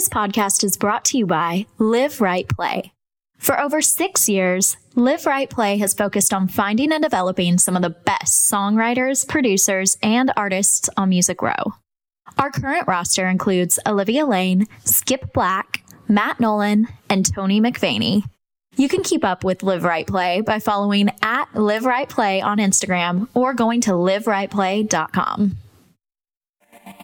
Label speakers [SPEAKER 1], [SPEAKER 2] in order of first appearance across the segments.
[SPEAKER 1] This podcast is brought to you by Live Right Play. For over six years, Live Right Play has focused on finding and developing some of the best songwriters, producers, and artists on Music Row. Our current roster includes Olivia Lane, Skip Black, Matt Nolan, and Tony McVaney. You can keep up with Live Right Play by following at Live Right Play on Instagram or going to liverightplay.com.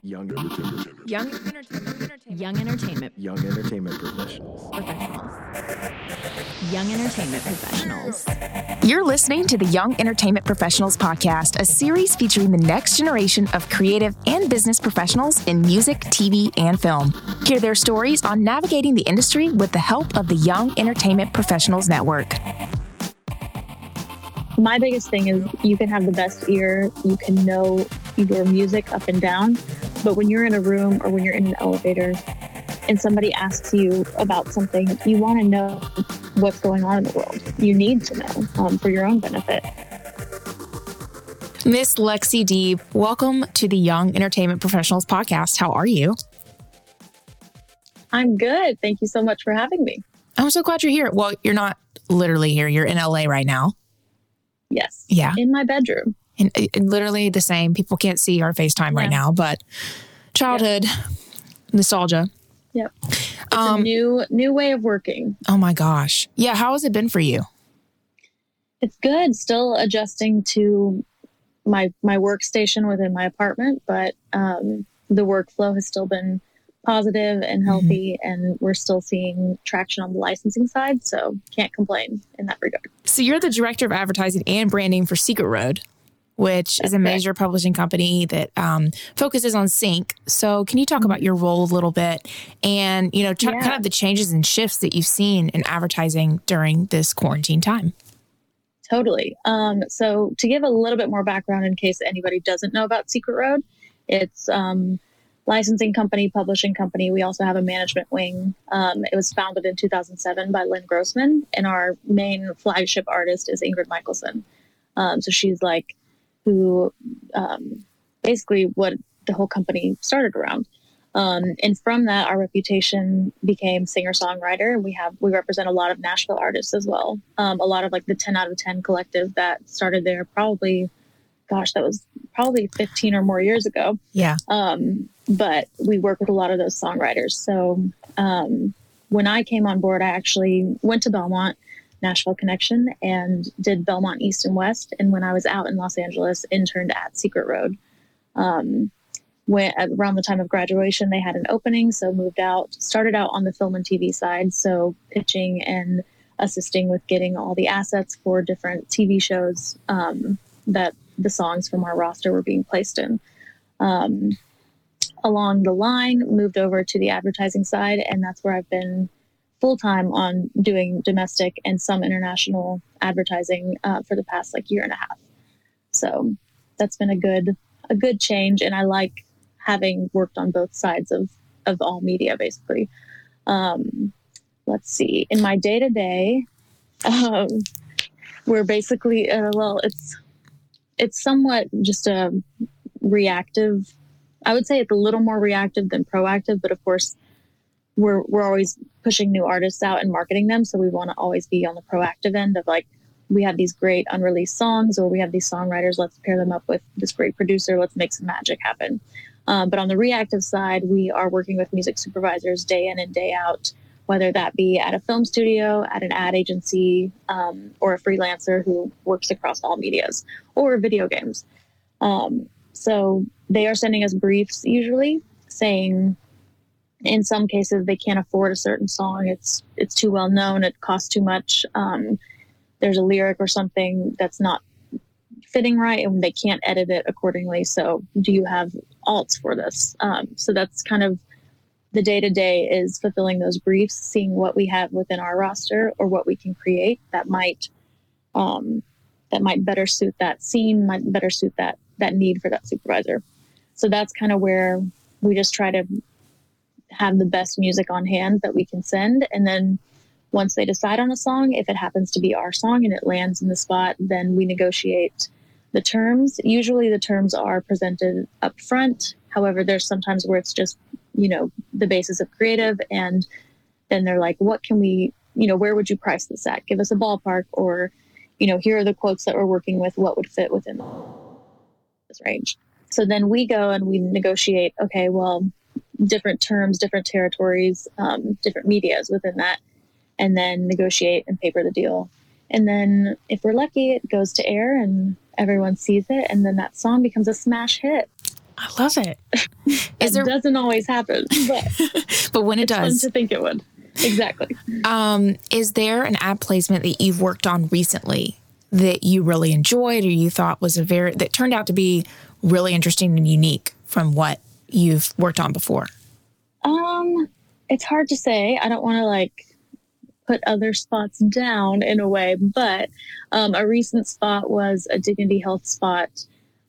[SPEAKER 2] Young entertainment.
[SPEAKER 3] Young entertainment.
[SPEAKER 1] Young Entertainment
[SPEAKER 2] Young entertainment professionals.
[SPEAKER 1] Professionals. Young Entertainment Professionals.
[SPEAKER 3] You're listening to the Young Entertainment Professionals Podcast, a series featuring the next generation of creative and business professionals in music, TV, and film. Hear their stories on navigating the industry with the help of the Young Entertainment Professionals Network.
[SPEAKER 4] my biggest thing is you can have the best ear, you can know your music up and down, but when you're in a room or when you're in an elevator and somebody asks you about something, you want to know what's going on in the world. You need to know um, for your own benefit.
[SPEAKER 3] Miss Lexie Deeb, welcome to the Young Entertainment Professionals Podcast. How are you?
[SPEAKER 4] I'm good. Thank you so much for having me.
[SPEAKER 3] I'm so glad you're here. Well, you're not literally here, you're in LA right now.
[SPEAKER 4] Yes.
[SPEAKER 3] Yeah.
[SPEAKER 4] In my bedroom.
[SPEAKER 3] And, and literally the same. People can't see our FaceTime right now, but childhood nostalgia.
[SPEAKER 4] Yep. It's
[SPEAKER 3] Um,
[SPEAKER 4] a new new way of working.
[SPEAKER 3] Oh my gosh. Yeah. How has it been for you?
[SPEAKER 4] It's good. Still adjusting to my my workstation within my apartment, but um, the workflow has still been positive and healthy, and we're still seeing traction on the licensing side. So can't complain in that regard.
[SPEAKER 3] So you're the director of advertising and branding for Secret Road, which is a
[SPEAKER 4] correct.
[SPEAKER 3] major publishing company that um, focuses on sync. So can you talk about your role a little bit and, you know, ch-
[SPEAKER 4] Yeah.
[SPEAKER 3] kind of the changes and shifts that you've seen in advertising during this quarantine time?
[SPEAKER 4] Totally. Um, so to give a little bit more background in case anybody doesn't know about Secret Road, it's um, licensing company, publishing company. We also have a management wing. Um, it was founded in 2007 by Lynn Grossman, and our main flagship artist is Ingrid Michaelson. Um, so she's like who um, basically what the whole company started around. Um, and from that, our reputation became singer songwriter. And we have we represent a lot of Nashville artists as well. Um, a lot of like the ten out of ten collective that started there probably, gosh, that was probably fifteen or more years ago.
[SPEAKER 3] Yeah.
[SPEAKER 4] Um, but we work with a lot of those songwriters. So um, when I came on board, I actually went to Belmont, Nashville Connection, and did Belmont East and West. And when I was out in Los Angeles, interned at Secret Road. Um, when around the time of graduation, they had an opening, so moved out. Started out on the film and TV side, so pitching and assisting with getting all the assets for different TV shows um, that the songs from our roster were being placed in. Um, along the line, moved over to the advertising side, and that's where I've been full time on doing domestic and some international advertising uh, for the past like year and a half. So that's been a good a good change, and I like having worked on both sides of of all media, basically. Um, let's see, in my day to day, we're basically uh, well, it's it's somewhat just a reactive. I would say it's a little more reactive than proactive, but of course, we're we're always pushing new artists out and marketing them, so we want to always be on the proactive end of like we have these great unreleased songs or we have these songwriters let's pair them up with this great producer let's make some magic happen. Um, but on the reactive side we are working with music supervisors day in and day out whether that be at a film studio at an ad agency um, or a freelancer who works across all medias or video games. Um, so they are sending us briefs usually saying in some cases they can't afford a certain song. It's it's too well known. It costs too much. Um, there's a lyric or something that's not fitting right and they can't edit it accordingly. So do you have alts for this? Um, so that's kind of the day to day is fulfilling those briefs seeing what we have within our roster or what we can create that might um, that might better suit that scene might better suit that that need for that supervisor. So that's kind of where we just try to have the best music on hand that we can send and then once they decide on a song if it happens to be our song and it lands in the spot then we negotiate the terms usually the terms are presented up front however there's sometimes where it's just you know, the basis of creative. And then they're like, what can we, you know, where would you price this at? Give us a ballpark or, you know, here are the quotes that we're working with. What would fit within this range? So then we go and we negotiate, okay, well, different terms, different territories, um, different medias within that, and then negotiate and paper the deal. And then if we're lucky, it goes to air and everyone sees it, and then that song becomes a smash hit.
[SPEAKER 3] I love it.
[SPEAKER 4] there doesn't always happen, but
[SPEAKER 3] but when it does,
[SPEAKER 4] to think it would. Exactly.
[SPEAKER 3] Um, is there an ad placement that you've worked on recently that you really enjoyed or you thought was a very that turned out to be really interesting and unique from what you've worked on before?
[SPEAKER 4] Um, it's hard to say. I don't want to like put other spots down in a way, but um, a recent spot was a Dignity Health spot.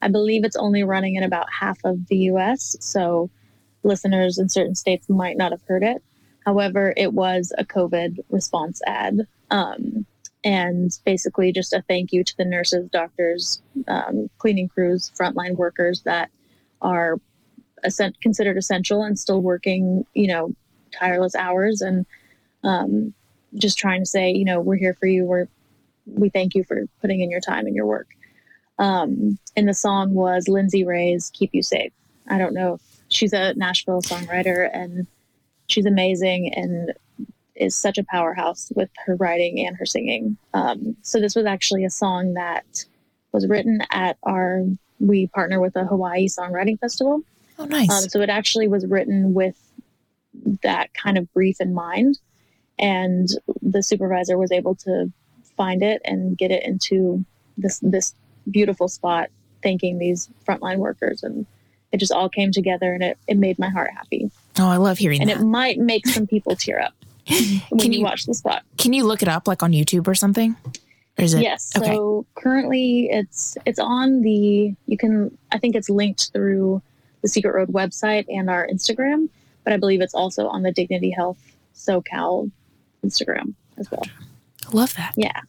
[SPEAKER 4] I believe it's only running in about half of the US, so listeners in certain states might not have heard it. However, it was a COVID response ad. Um, and basically just a thank you to the nurses, doctors, um, cleaning crews, frontline workers that are considered essential and still working, you know, tireless hours and um, just trying to say, you know, we're here for you. We're we thank you for putting in your time and your work. Um, and the song was Lindsay Ray's "Keep You Safe." I don't know she's a Nashville songwriter and she's amazing and is such a powerhouse with her writing and her singing. Um, so this was actually a song that was written at our. We partner with a Hawaii songwriting festival,
[SPEAKER 3] Oh, nice. Um,
[SPEAKER 4] so it actually was written with that kind of brief in mind. And the supervisor was able to find it and get it into this this beautiful spot, thanking these frontline workers. And it just all came together and it, it made my heart happy.
[SPEAKER 3] Oh, I love hearing
[SPEAKER 4] and
[SPEAKER 3] that.
[SPEAKER 4] And it might make some people tear up when can you, you, watch the spot.
[SPEAKER 3] Can you look it up like on YouTube or something? Or is it?
[SPEAKER 4] Yes. Okay. So currently it's it's on the you can I think it's linked through the Secret Road website and our Instagram, but I believe it's also on the Dignity Health SoCal Instagram as well.
[SPEAKER 3] I love that.
[SPEAKER 4] Yeah.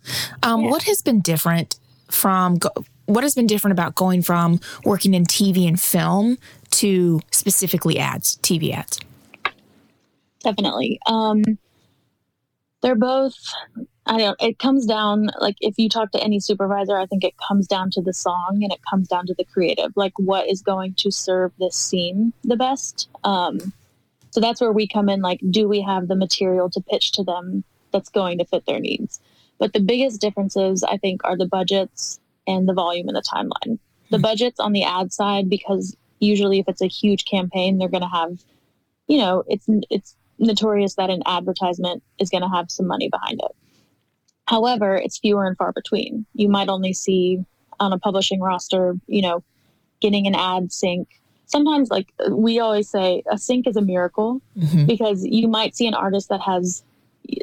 [SPEAKER 3] Um,
[SPEAKER 4] yeah.
[SPEAKER 3] What has been different from go- what has been different about going from working in TV and film to specifically ads, TV ads?
[SPEAKER 4] Definitely. Um, they're both I don't it comes down like if you talk to any supervisor, I think it comes down to the song and it comes down to the creative, like what is going to serve this scene the best. Um, so that's where we come in like do we have the material to pitch to them that's going to fit their needs? But the biggest differences I think are the budgets and the volume and the timeline. The hmm. budgets on the ad side because usually if it's a huge campaign, they're going to have you know, it's it's notorious that an advertisement is going to have some money behind it. However, it's fewer and far between. You might only see on a publishing roster, you know, getting an ad sync. Sometimes, like we always say, a sync is a miracle mm-hmm. because you might see an artist that has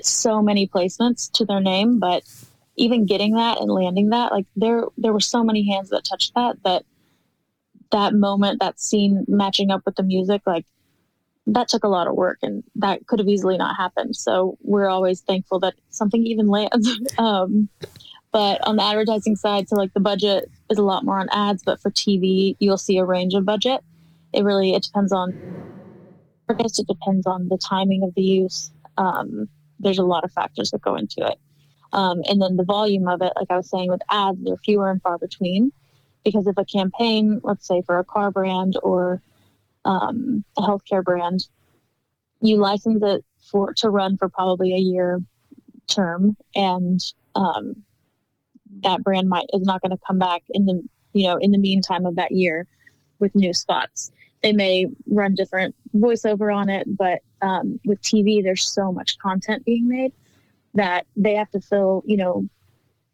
[SPEAKER 4] so many placements to their name, but even getting that and landing that, like there, there were so many hands that touched that that that moment, that scene matching up with the music, like that took a lot of work and that could have easily not happened. So we're always thankful that something even lands. um, but on the advertising side, so like the budget is a lot more on ads, but for TV, you'll see a range of budget. It really, it depends on, I guess it depends on the timing of the use. Um, there's a lot of factors that go into it. Um, and then the volume of it, like I was saying with ads, they're fewer and far between because if a campaign, let's say for a car brand or um, a healthcare brand, you license it for to run for probably a year term, and um, that brand might is not going to come back in the you know in the meantime of that year with new spots. They may run different voiceover on it, but um, with TV, there's so much content being made that they have to fill you know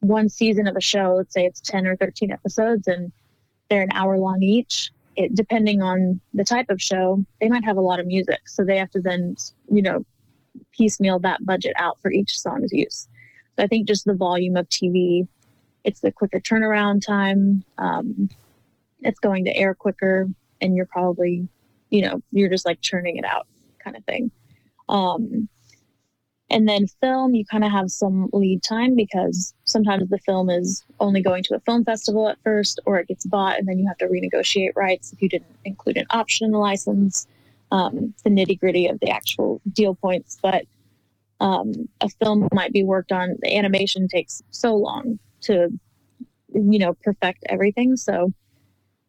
[SPEAKER 4] one season of a show. Let's say it's ten or thirteen episodes, and they're an hour long each it, depending on the type of show, they might have a lot of music. So they have to then, you know, piecemeal that budget out for each song's use. So I think just the volume of TV, it's the quicker turnaround time. Um, it's going to air quicker, and you're probably, you know, you're just like churning it out kind of thing. Um, and then film, you kind of have some lead time because sometimes the film is only going to a film festival at first, or it gets bought and then you have to renegotiate rights if you didn't include an option in the license. um, the nitty gritty of the actual deal points. But um, a film might be worked on. The animation takes so long to, you know, perfect everything. So,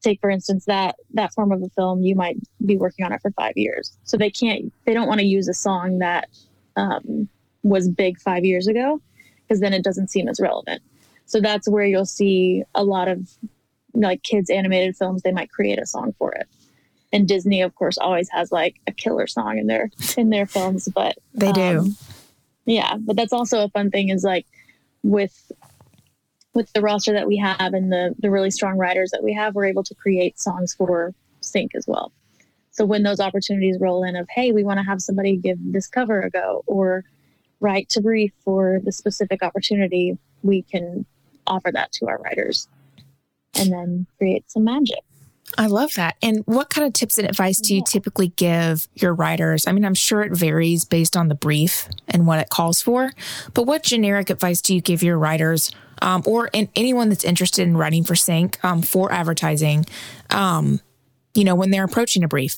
[SPEAKER 4] take for instance that that form of a film, you might be working on it for five years. So they can't, they don't want to use a song that um, was big five years ago because then it doesn't seem as relevant. So that's where you'll see a lot of like kids animated films. They might create a song for it and Disney, of course, always has like a killer song in their in their films. But
[SPEAKER 3] they do,
[SPEAKER 4] um, yeah. But that's also a fun thing is like with with the roster that we have and the the really strong writers that we have, we're able to create songs for sync as well. So when those opportunities roll in of hey, we want to have somebody give this cover a go or write to brief for the specific opportunity, we can offer that to our writers and then create some magic.
[SPEAKER 3] I love that. And what kind of tips and advice do you yeah. typically give your writers? I mean, I'm sure it varies based on the brief and what it calls for, but what generic advice do you give your writers um, or in, anyone that's interested in writing for Sync um, for advertising, um, you know, when they're approaching a brief,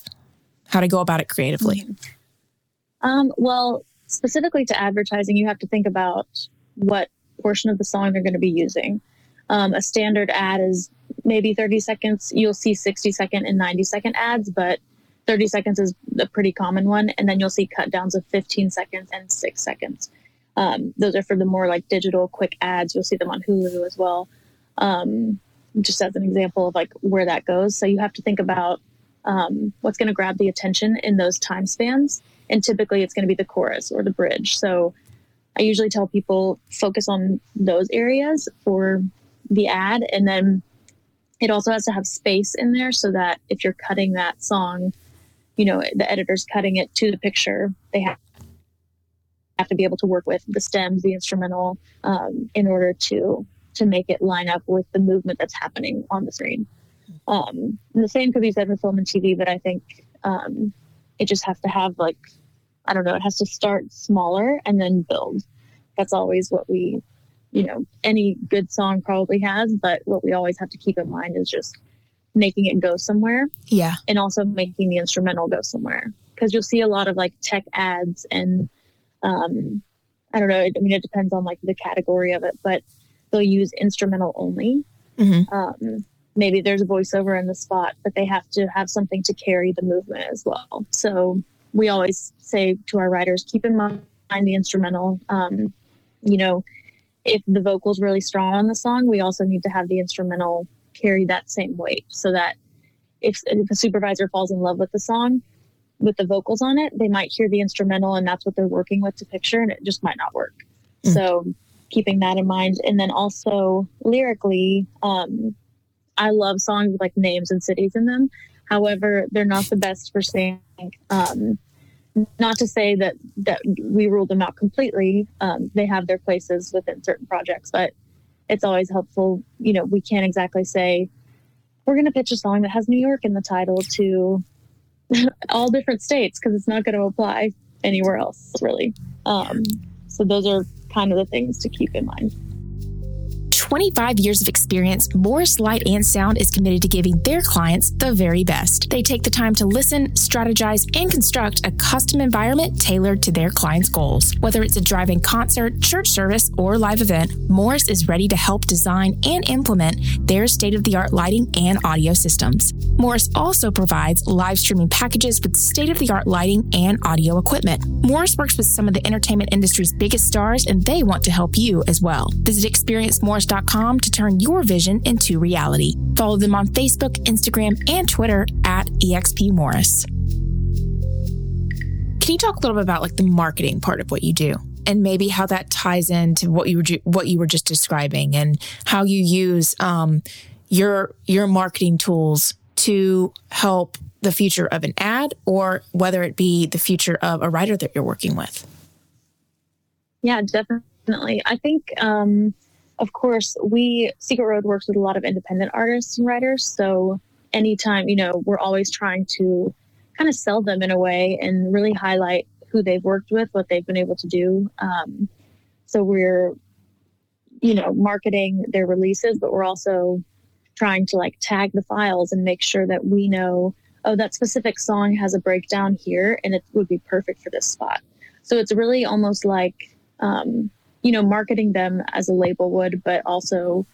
[SPEAKER 3] how to go about it creatively?
[SPEAKER 4] Mm-hmm. Um, well, specifically to advertising, you have to think about what portion of the song they're going to be using. Um, a standard ad is maybe 30 seconds. You'll see 60 second and 90 second ads, but 30 seconds is a pretty common one. And then you'll see cut downs of 15 seconds and six seconds. Um, those are for the more like digital quick ads. You'll see them on Hulu as well. Um, just as an example of like where that goes. So you have to think about um, what's going to grab the attention in those time spans. And typically it's going to be the chorus or the bridge. So I usually tell people focus on those areas for the ad and then it also has to have space in there so that if you're cutting that song, you know, the editor's cutting it to the picture, they have have to be able to work with the stems, the instrumental, um, in order to to make it line up with the movement that's happening on the screen. Um, the same could be said for film and TV, but I think um, it just has to have like I don't know, it has to start smaller and then build. That's always what we you know, any good song probably has, but what we always have to keep in mind is just making it go somewhere.
[SPEAKER 3] Yeah.
[SPEAKER 4] And also making the instrumental go somewhere. Because you'll see a lot of like tech ads and um I don't know, I mean it depends on like the category of it, but they'll use instrumental only. Mm-hmm. Um maybe there's a voiceover in the spot, but they have to have something to carry the movement as well. So we always say to our writers, keep in mind the instrumental. Um, you know, if the vocal's really strong on the song, we also need to have the instrumental carry that same weight so that if, if a supervisor falls in love with the song with the vocals on it, they might hear the instrumental and that's what they're working with to picture and it just might not work. Mm. So keeping that in mind. And then also lyrically, um, I love songs with like names and cities in them. However, they're not the best for sync um, not to say that that we rule them out completely. Um, they have their places within certain projects, but it's always helpful. You know, we can't exactly say we're going to pitch a song that has New York in the title to all different states because it's not going to apply anywhere else, really. Um, so those are kind of the things to keep in mind.
[SPEAKER 3] 25 years of experience, Morris Light and Sound is committed to giving their clients the very best. They take the time to listen, strategize, and construct a custom environment tailored to their clients' goals. Whether it's a drive-in concert, church service, or live event, Morris is ready to help design and implement their state-of-the-art lighting and audio systems. Morris also provides live streaming packages with state-of-the-art lighting and audio equipment. Morris works with some of the entertainment industry's biggest stars, and they want to help you as well. Visit experiencemorris.com to turn your vision into reality. Follow them on Facebook, Instagram, and Twitter at EXP Morris. Can you talk a little bit about like the marketing part of what you do? and maybe how that ties into what you were what you were just describing and how you use um, your your marketing tools to help the future of an ad or whether it be the future of a writer that you're working with
[SPEAKER 4] yeah definitely i think um, of course, we Secret Road works with a lot of independent artists and writers. So anytime, you know, we're always trying to kind of sell them in a way and really highlight who they've worked with, what they've been able to do. Um, so we're, you know, marketing their releases, but we're also trying to like tag the files and make sure that we know, oh, that specific song has a breakdown here and it would be perfect for this spot. So it's really almost like, um, you know, marketing them as a label would, but also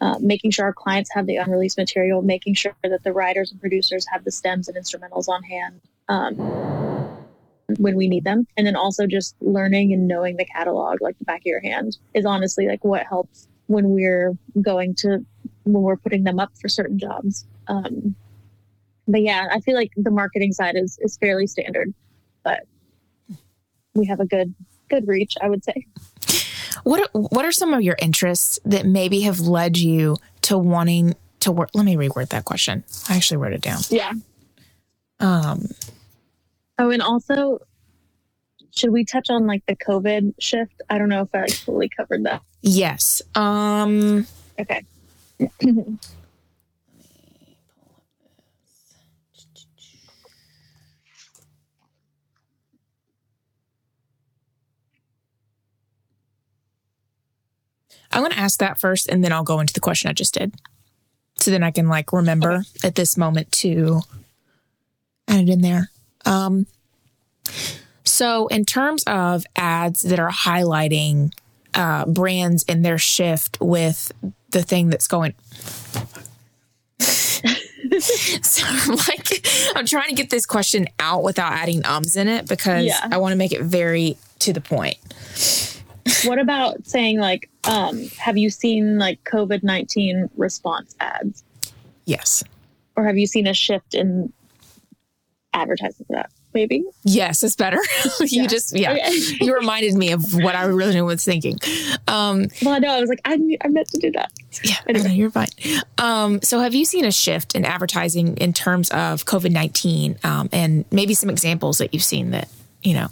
[SPEAKER 4] uh, making sure our clients have the unreleased material, making sure that the writers and producers have the stems and instrumentals on hand um, when we need them. And then also just learning and knowing the catalog like the back of your hand is honestly like what helps when we're going to, when we're putting them up for certain jobs. Um, but yeah, I feel like the marketing side is, is fairly standard, but we have a good, good reach, I would say.
[SPEAKER 3] What are, what are some of your interests that maybe have led you to wanting to work? Let me reword that question. I actually wrote it down.
[SPEAKER 4] Yeah.
[SPEAKER 3] Um,
[SPEAKER 4] Oh, and also, should we touch on like the COVID shift? I don't know if I like, fully covered that.
[SPEAKER 3] yes. Um,
[SPEAKER 4] Okay.
[SPEAKER 3] I'm going to ask that first and then I'll go into the question I just did. So then I can like remember at this moment to add it in there. Um, so in terms of ads that are highlighting uh, brands and their shift with the thing that's going. so I'm like, I'm trying to get this question out without adding ums in it because
[SPEAKER 4] Yeah.
[SPEAKER 3] I want to make it very to the point.
[SPEAKER 4] What about saying like, um, have you seen like COVID 19 response ads?
[SPEAKER 3] Yes.
[SPEAKER 4] Or have you seen a shift in advertising for that? Maybe.
[SPEAKER 3] Yes, it's better. you
[SPEAKER 4] Yeah.
[SPEAKER 3] just yeah.
[SPEAKER 4] Okay.
[SPEAKER 3] you reminded me of what I really was thinking. Um,
[SPEAKER 4] well, I know. I was like, I, I meant to do that.
[SPEAKER 3] yeah,
[SPEAKER 4] Anyway.
[SPEAKER 3] no, you're fine. Um, so, have you seen a shift in advertising in terms of COVID nineteen, um, and maybe some examples that you've seen that you know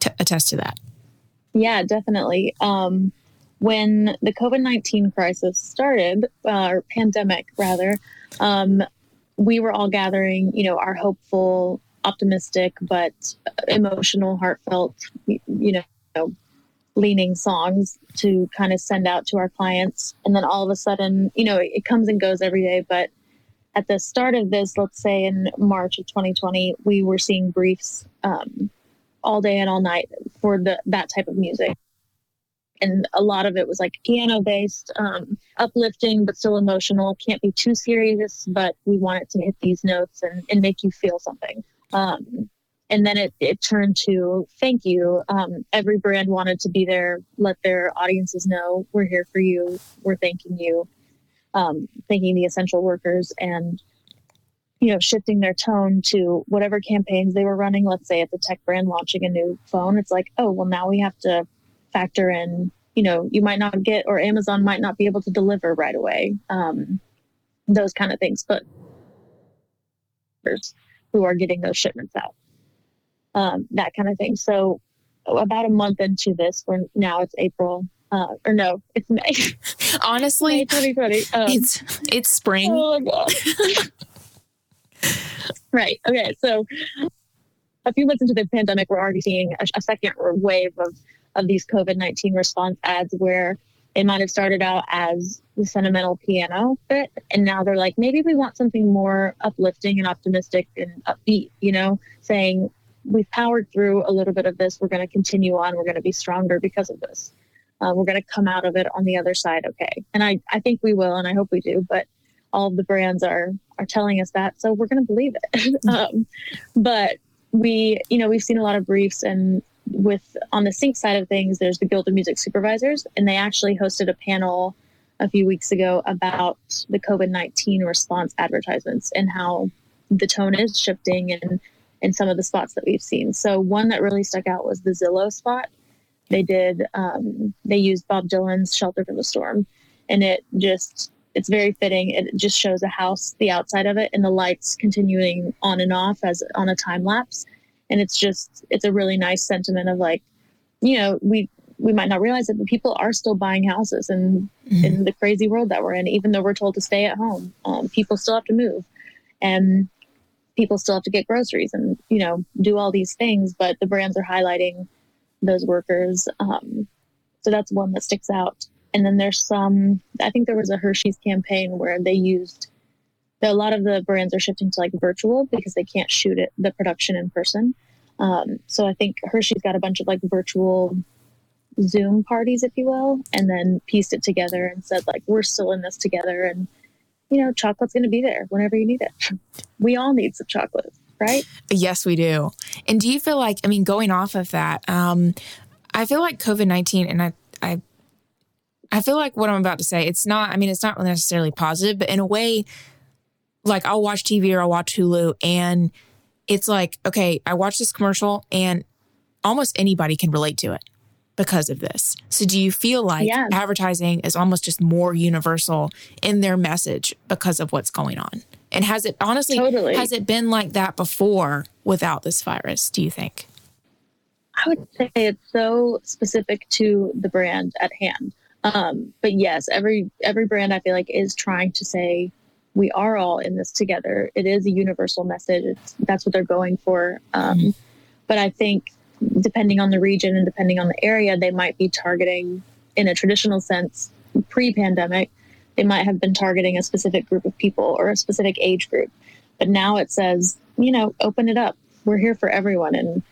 [SPEAKER 3] t- attest to that?
[SPEAKER 4] Yeah, definitely. Um, when the COVID 19 crisis started, uh, or pandemic rather, um, we were all gathering, you know, our hopeful, optimistic, but emotional, heartfelt, you know, leaning songs to kind of send out to our clients. And then all of a sudden, you know, it, it comes and goes every day. But at the start of this, let's say in March of 2020, we were seeing briefs um, all day and all night for the that type of music. And a lot of it was like piano based, um, uplifting, but still emotional. Can't be too serious, but we want it to hit these notes and, and make you feel something. Um, and then it, it turned to thank you. Um, every brand wanted to be there, let their audiences know we're here for you, we're thanking you, um, thanking the essential workers, and you know, shifting their tone to whatever campaigns they were running. Let's say at the tech brand launching a new phone, it's like, oh, well, now we have to factor in, you know, you might not get, or Amazon might not be able to deliver right away. Um, those kind of things, but who are getting those shipments out, um, that kind of thing. So about a month into this, we're now it's April, uh, or no, it's May, May
[SPEAKER 3] Honestly,
[SPEAKER 4] 2020. Um,
[SPEAKER 3] it's it's spring.
[SPEAKER 4] Oh my god. right. Okay. So a few months into the pandemic, we're already seeing a, a second wave of of these COVID nineteen response ads where it might have started out as the sentimental piano bit, and now they're like, maybe we want something more uplifting and optimistic and upbeat. You know, saying we've powered through a little bit of this. We're going to continue on. We're going to be stronger because of this. Uh, we're going to come out of it on the other side okay. And I I think we will, and I hope we do. But all of the brands are are telling us that so we're going to believe it. Um, but we you know we've seen a lot of briefs and with on the sync side of things there's the guild of music supervisors and they actually hosted a panel a few weeks ago about the covid-19 response advertisements and how the tone is shifting and in some of the spots that we've seen. So one that really stuck out was the zillow spot. They did um, they used bob dylan's shelter from the storm and it just it's very fitting. It just shows a house, the outside of it, and the lights continuing on and off as on a time lapse. And it's just it's a really nice sentiment of like, you know, we we might not realize it, but people are still buying houses and
[SPEAKER 3] Mhm.
[SPEAKER 4] in the crazy world that we're in, even though we're told to stay at home. Um, people still have to move, and people still have to get groceries and you know do all these things. But the brands are highlighting those workers. Um, so that's one that sticks out. And then there's some, I think there was a Hershey's campaign where they used a lot of the brands are shifting to like virtual because they can't shoot it the production in person. Um, so I think Hershey's got a bunch of like virtual Zoom parties, if you will, and then pieced it together and said like we're still in this together, and you know chocolate's going to be there whenever you need it. We all need some chocolate, right?
[SPEAKER 3] Yes, we do. And do you feel like I mean going off of that, um, I feel like COVID nineteen, and I I feel like what I'm about to say, it's not. I mean, it's not necessarily positive, but in a way, like I'll watch TV or I'll watch Hulu, and it's like okay, I watch this commercial, and almost anybody can relate to it because of this. So do you feel like
[SPEAKER 4] Yeah.
[SPEAKER 3] advertising is almost just more universal in their message because of what's going on? And has it honestly
[SPEAKER 4] Totally.
[SPEAKER 3] has it been like that before without this virus, do you think?
[SPEAKER 4] I would say it's so specific to the brand at hand. Um, but yes, every every brand I feel like is trying to say we are all in this together. It is a universal message. It's, that's what they're going for. Um, But I think depending on the region and depending on the area, they might be targeting in a traditional sense pre-pandemic. They might have been targeting a specific group of people or a specific age group. But now it says, you know, open it up. We're here for everyone, and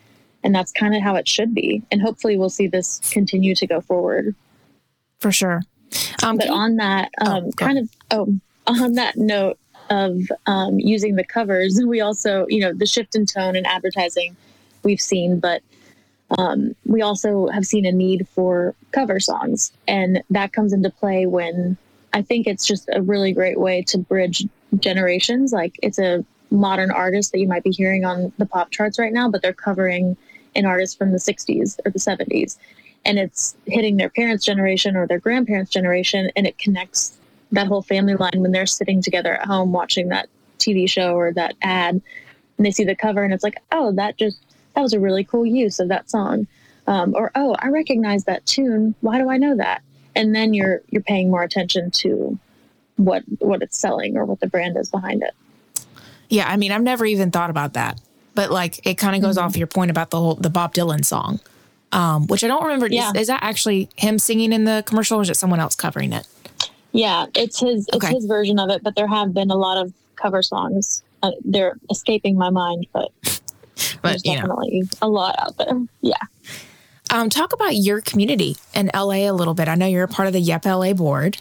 [SPEAKER 4] and that's kind of how it should be. And hopefully, we'll see this continue to go forward.
[SPEAKER 3] For sure. Um,
[SPEAKER 4] But on that,
[SPEAKER 3] Oh,
[SPEAKER 4] um,
[SPEAKER 3] go
[SPEAKER 4] kind of, oh, on that note of um, using the covers, we also, you know, the shift in tone in advertising we've seen, but um, we also have seen a need for cover songs. And that comes into play when I think it's just a really great way to bridge generations. Like it's a modern artist that you might be hearing on the pop charts right now, but they're covering an artist from the 60s or the 70s. And it's hitting their parents' generation or their grandparents' generation, and it connects that whole family line when they're sitting together at home watching that TV show or that ad, and they see the cover, and it's like, oh, that just that was a really cool use of that song, um, or oh, I recognize that tune. Why do I know that? And then you're you're paying more attention to what what it's selling or what the brand is behind it.
[SPEAKER 3] yeah, I mean, I've never even thought about that. But like it kind of goes
[SPEAKER 4] Mm-hmm.
[SPEAKER 3] off your point about the whole the Bob Dylan song. Um, which I don't remember. Is-
[SPEAKER 4] Yeah.
[SPEAKER 3] Is, that actually him singing in the commercial or is it someone else covering it?
[SPEAKER 4] Yeah, it's his it's
[SPEAKER 3] Okay.
[SPEAKER 4] his version of it, but there have been a lot of cover songs. Uh, they're escaping my mind, but
[SPEAKER 3] But
[SPEAKER 4] there's
[SPEAKER 3] you know.
[SPEAKER 4] definitely a lot out there. Yeah.
[SPEAKER 3] Um, talk about your community in LA a little bit. I know you're a part of the Yep LA board.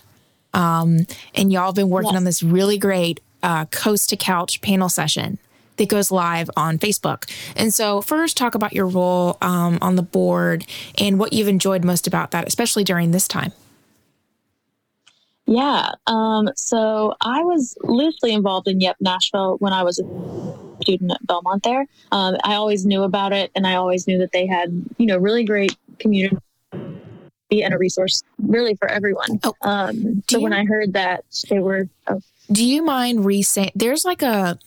[SPEAKER 3] Um, and y'all have been working
[SPEAKER 4] Yes.
[SPEAKER 3] on this really great uh, coast to couch panel session that goes live on Facebook. And so, first, talk about your role um, on the board and what you've enjoyed most about that, especially during this time.
[SPEAKER 4] Yeah. Um, so I was loosely involved in Yep Nashville when I was a student at Belmont there. Um, I always knew about it and I always knew that they had, you know, really great community and a resource really for everyone.
[SPEAKER 3] Oh,
[SPEAKER 4] um, so when I heard that they were, oh,
[SPEAKER 3] Do you mind re-saying? There's like a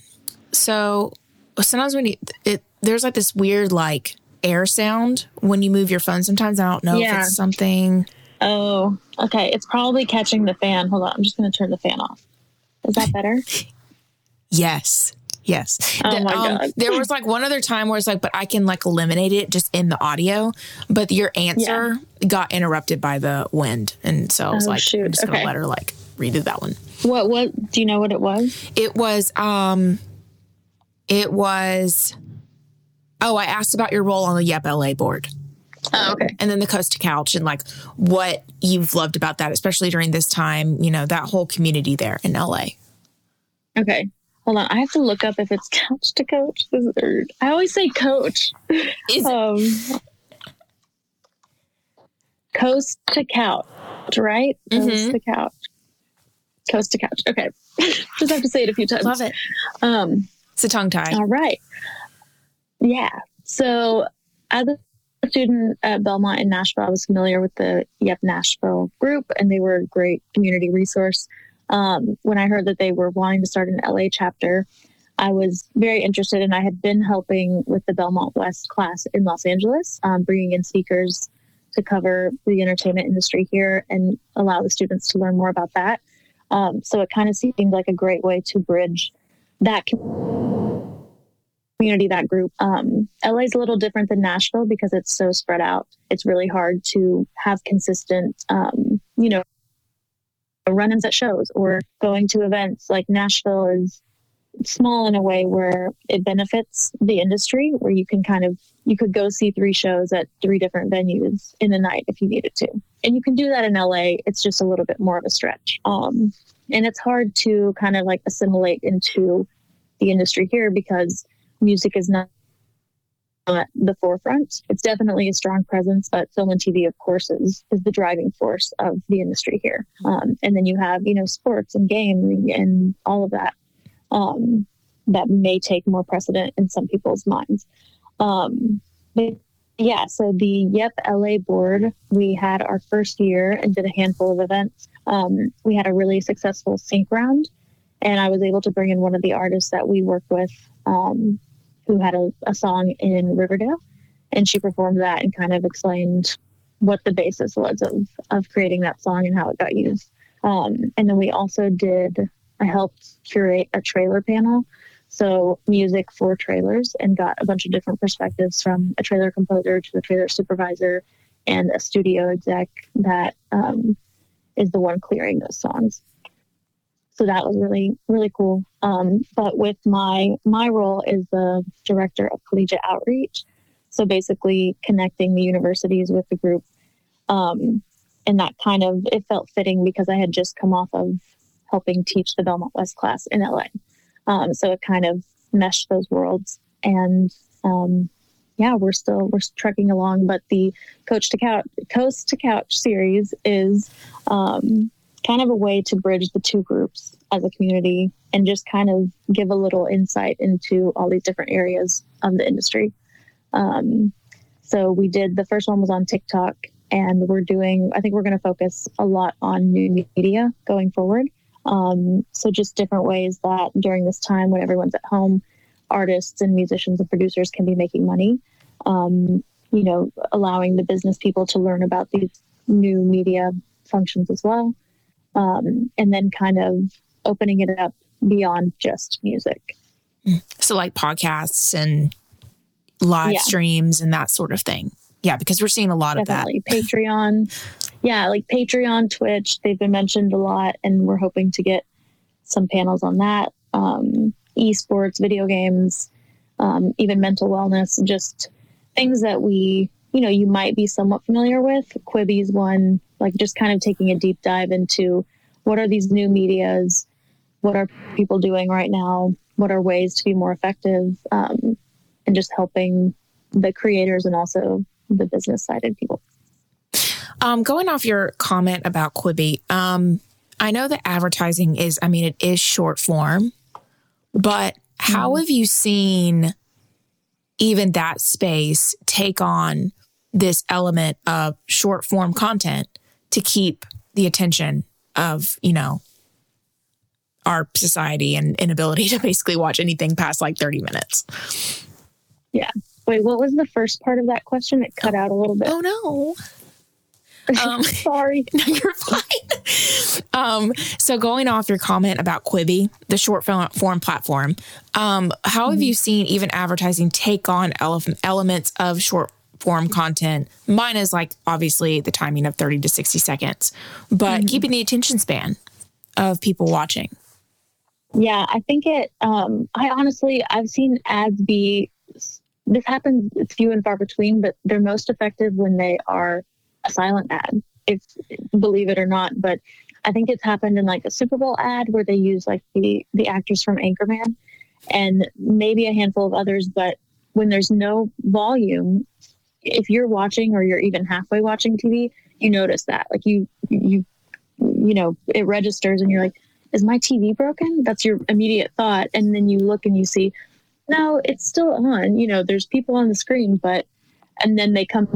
[SPEAKER 3] so sometimes when you it there's like this weird like air sound when you move your phone. Sometimes I don't know
[SPEAKER 4] Yeah.
[SPEAKER 3] if it's something.
[SPEAKER 4] oh, okay. It's probably catching the fan. Hold on. I'm just going to turn the fan off. Is that better?
[SPEAKER 3] Yes. Yes.
[SPEAKER 4] Oh my
[SPEAKER 3] um,
[SPEAKER 4] God.
[SPEAKER 3] there was like one other time where it's like, but I can like eliminate it just in the audio. But your answer got interrupted by the wind. And so I was
[SPEAKER 4] Oh,
[SPEAKER 3] like, I'm
[SPEAKER 4] shoot.
[SPEAKER 3] just gonna
[SPEAKER 4] Okay.
[SPEAKER 3] let her like redo that one.
[SPEAKER 4] what, what, do you know what it was?
[SPEAKER 3] It was um it was oh, I asked about your role on the Yep LA board.
[SPEAKER 4] Oh, okay.
[SPEAKER 3] And then the coast to couch and like what you've loved about that, especially during this time, you know, that whole community there in LA.
[SPEAKER 4] Okay. Hold on. I have to look up if it's couch to coach. This is weird. I always say coach.
[SPEAKER 3] Is
[SPEAKER 4] Um, coast to couch, right? Coast
[SPEAKER 3] Mhm.
[SPEAKER 4] to couch. Coast to couch. Okay. Just have to say it a few times.
[SPEAKER 3] love it.
[SPEAKER 4] Um,
[SPEAKER 3] It's a tongue tie.
[SPEAKER 4] all right. Yeah. So as a student at Belmont in Nashville, I was familiar with the Yep Nashville group, and they were a great community resource. Um, when I heard that they were wanting to start an LA chapter, I was very interested, and I had been helping with the Belmont West class in Los Angeles, um, bringing in speakers to cover the entertainment industry here and allow the students to learn more about that. Um, so it kind of seemed like a great way to bridge that community, that group. Um, LA is a little different than Nashville because it's so spread out. It's really hard to have consistent, um, you know, run-ins at shows or going to events like Nashville is small in a way where it benefits the industry where you can kind of you could go see three shows at three different venues in a night if you needed to and you can do that in la it's just a little bit more of a stretch um, and it's hard to kind of like assimilate into the industry here because music is not at the forefront. It's definitely a strong presence, but film and TV, of course, is is the driving force of the industry here. Um, and then you have, you know, sports and gaming and all of that um, that may take more precedent in some people's minds. Um, but yeah, so the Yep LA board, we had our first year and did a handful of events. Um, we had a really successful sync round, and I was able to bring in one of the artists that we work with um, who had a, a song in Riverdale, and she performed that and kind of explained what the basis was of of creating that song and how it got used. Um, and then we also did I helped curate a trailer panel, so music for trailers, and got a bunch of different perspectives from a trailer composer to a trailer supervisor and a studio exec that um, is the one clearing those songs. So that was really really cool. Um, but with my my role is the director of collegiate outreach, so basically connecting the universities with the group. Um, and that kind of it felt fitting because I had just come off of helping teach the Belmont West class in LA. Um, so it kind of meshed those worlds. And um, yeah, we're still we're trekking along. But the Coach to Couch Coast to Couch series is um, kind of a way to bridge the two groups as a community and just kind of give a little insight into all these different areas of the industry. Um, so we did the first one was on TikTok, and we're doing. I think we're going to focus a lot on new media going forward. Um, so just different ways that during this time when everyone's at home, artists and musicians and producers can be making money. Um, you know, allowing the business people to learn about these new media functions as well. Um, and then kind of opening it up beyond just music.
[SPEAKER 3] So, like podcasts and live yeah. streams and that sort of thing. Yeah, because we're seeing a lot
[SPEAKER 4] Definitely.
[SPEAKER 3] of that.
[SPEAKER 4] Patreon yeah, like Patreon, Twitch, they've been mentioned a lot, and we're hoping to get some panels on that. Um, esports, video games, um, even mental wellness, just things that we, you know, you might be somewhat familiar with. Quibi's one, like just kind of taking a deep dive into what are these new medias, what are people doing right now, what are ways to be more effective, um, and just helping the creators and also the business sided people.
[SPEAKER 3] Um, going off your comment about Quibi, um, I know that advertising is, I mean, it is short form, but how mm. have you seen even that space take on this element of short form content to keep the attention of, you know, our society and inability to basically watch anything past like 30 minutes?
[SPEAKER 4] Yeah. Wait, what was the first part of that question? It cut out a little bit.
[SPEAKER 3] Oh, no.
[SPEAKER 4] Um, Sorry.
[SPEAKER 3] No, you're fine. Um, so going off your comment about Quibi, the short form platform, um, how mm-hmm. have you seen even advertising take on ele- elements of short form content? Mine is like obviously the timing of 30 to 60 seconds, but mm-hmm. keeping the attention span of people watching.
[SPEAKER 4] Yeah, I think it, um, I honestly, I've seen ads be, this happens, it's few and far between, but they're most effective when they are a silent ad, if believe it or not. But I think it's happened in like a Super Bowl ad where they use like the the actors from Anchorman and maybe a handful of others. But when there's no volume, if you're watching or you're even halfway watching TV, you notice that. Like you you you know, it registers and you're like, is my TV broken? That's your immediate thought. And then you look and you see, no, it's still on. You know, there's people on the screen, but and then they come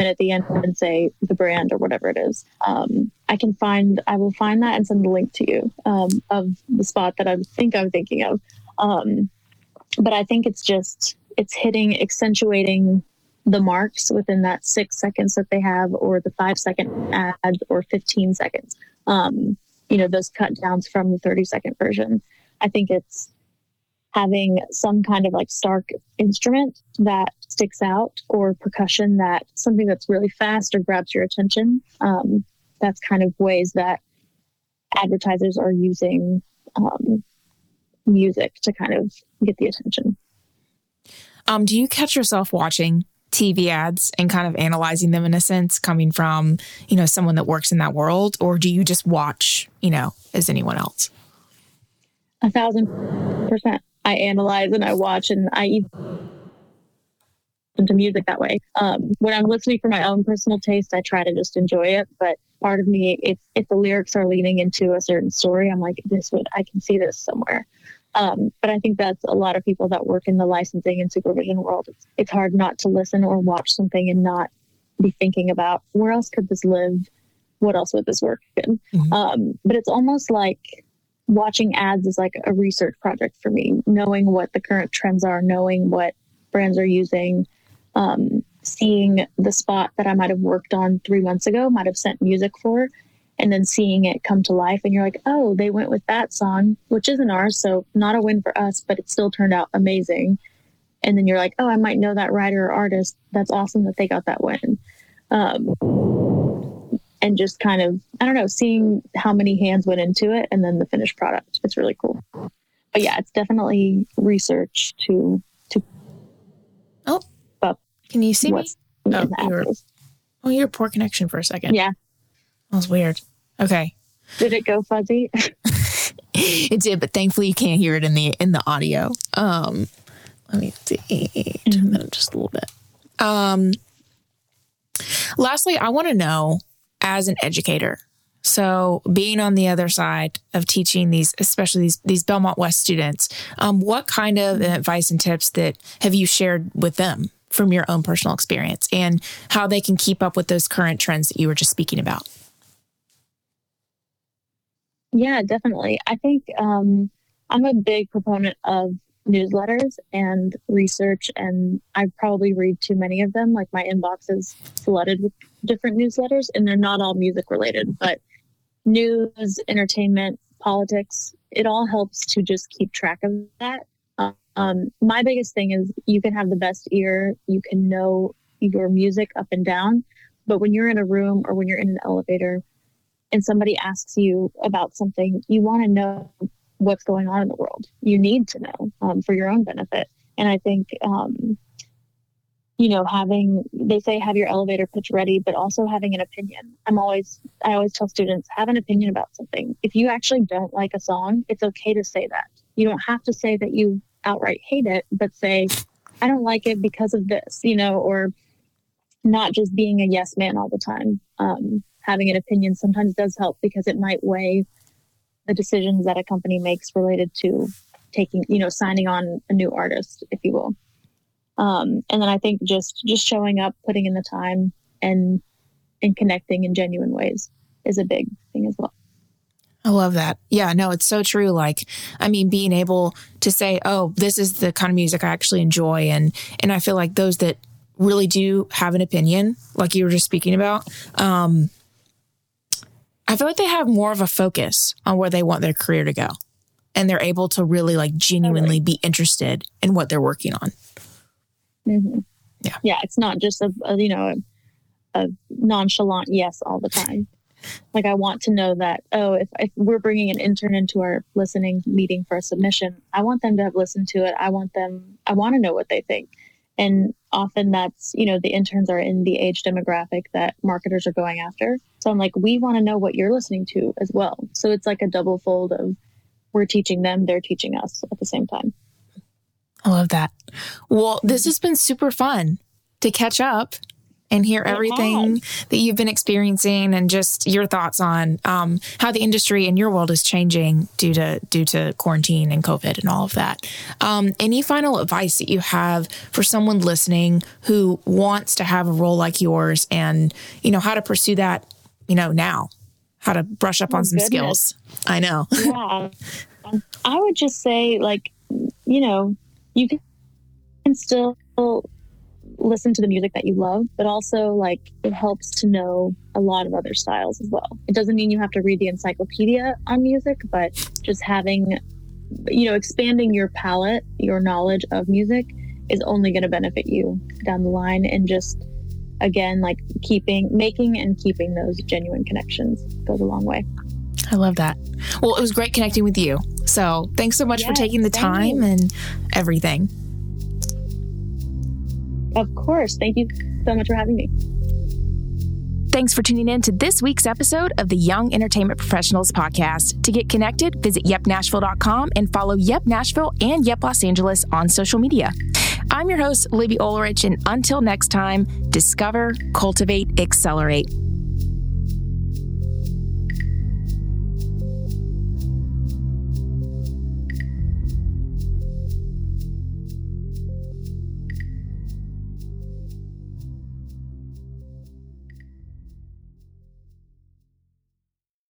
[SPEAKER 4] in at the end and say the brand or whatever it is. Um, I can find, I will find that and send the link to you um, of the spot that I think I'm thinking of. Um, but I think it's just, it's hitting, accentuating the marks within that six seconds that they have, or the five second ad, or 15 seconds. Um, you know, those cut downs from the 30 second version. I think it's having some kind of like stark instrument that sticks out or percussion that something that's really fast or grabs your attention. Um, that's kind of ways that advertisers are using um, music to kind of get the attention.
[SPEAKER 3] Um, do you catch yourself watching TV ads and kind of analyzing them in a sense, coming from you know someone that works in that world, or do you just watch you know as anyone else?
[SPEAKER 4] A thousand percent. I analyze and I watch and I even to music that way. Um, when I'm listening for my own personal taste, I try to just enjoy it. But part of me, if if the lyrics are leaning into a certain story, I'm like, this would I can see this somewhere. Um, but I think that's a lot of people that work in the licensing and supervision world. It's, it's hard not to listen or watch something and not be thinking about where else could this live? What else would this work in? Mm-hmm. Um, but it's almost like watching ads is like a research project for me, knowing what the current trends are, knowing what brands are using, um, seeing the spot that I might have worked on three months ago, might have sent music for, and then seeing it come to life. And you're like, oh, they went with that song, which isn't ours. So not a win for us, but it still turned out amazing. And then you're like, oh, I might know that writer or artist. That's awesome that they got that win. Um, and just kind of, I don't know, seeing how many hands went into it and then the finished product. It's really cool. But yeah, it's definitely research to to
[SPEAKER 3] Oh, can you see me?
[SPEAKER 4] Oh, you're,
[SPEAKER 3] oh, you're poor connection for a second.
[SPEAKER 4] Yeah.
[SPEAKER 3] That was weird. Okay.
[SPEAKER 4] Did it go fuzzy?
[SPEAKER 3] it did, but thankfully you can't hear it in the in the audio. Um let me see. Turn that up just a little bit. Um lastly, I want to know as an educator. So, being on the other side of teaching these, especially these these Belmont West students, um, what kind of advice and tips that have you shared with them from your own personal experience, and how they can keep up with those current trends that you were just speaking about?
[SPEAKER 4] Yeah, definitely. I think um, I'm a big proponent of newsletters and research, and I probably read too many of them. Like my inbox is flooded with different newsletters, and they're not all music related, but news, entertainment, politics, it all helps to just keep track of that. Um, my biggest thing is you can have the best ear, you can know your music up and down, but when you're in a room or when you're in an elevator and somebody asks you about something, you want to know what's going on in the world. You need to know um, for your own benefit. And I think, um, you know, having, they say have your elevator pitch ready, but also having an opinion. I'm always, I always tell students, have an opinion about something. If you actually don't like a song, it's okay to say that. You don't have to say that you outright hate it, but say, I don't like it because of this, you know, or not just being a yes man all the time. Um, having an opinion sometimes does help because it might weigh the decisions that a company makes related to taking, you know, signing on a new artist, if you will. Um, and then I think just just showing up, putting in the time, and and connecting in genuine ways is a big thing as well.
[SPEAKER 3] I love that. Yeah, no, it's so true. Like, I mean, being able to say, "Oh, this is the kind of music I actually enjoy," and and I feel like those that really do have an opinion, like you were just speaking about, um, I feel like they have more of a focus on where they want their career to go. And they're able to really like genuinely be interested in what they're working on.
[SPEAKER 4] Mm-hmm.
[SPEAKER 3] Yeah.
[SPEAKER 4] Yeah. It's not just a, a you know, a, a, nonchalant yes all the time. Like I want to know that, oh, if, if we're bringing an intern into our listening meeting for a submission, I want them to have listened to it. I want them, I want to know what they think. And often that's, you know, the interns are in the age demographic that marketers are going after. So I'm like, we want to know what you're listening to as well. So it's like a double fold of we're teaching them, they're teaching us at the same time.
[SPEAKER 3] I love that. Well, this mm-hmm. has been super fun to catch up and hear everything that you've been experiencing and just your thoughts on um, how the industry in your world is changing due to due to quarantine and COVID and all of that. Um, any final advice that you have for someone listening who wants to have a role like yours and you know how to pursue that you know now? How to brush up oh, on some goodness. skills. I know.
[SPEAKER 4] Yeah. I would just say like you know you can still listen to the music that you love, but also like it helps to know a lot of other styles as well. It doesn't mean you have to read the encyclopedia on music, but just having, you know, expanding your palette, your knowledge of music is only going to benefit you down the line. And just again, like keeping, making and keeping those genuine connections goes a long way.
[SPEAKER 3] I love that. Well, it was great connecting with you. So thanks so much for taking the time
[SPEAKER 4] you.
[SPEAKER 3] and everything.
[SPEAKER 4] Of course. Thank you so much for having me.
[SPEAKER 3] Thanks for tuning in to this week's episode of the Young Entertainment Professionals Podcast. To get connected, visit yepnashville.com and follow Yep Nashville and Yep Los Angeles on social media. I'm your host, Libby Ulrich, and until next time, discover, cultivate, accelerate.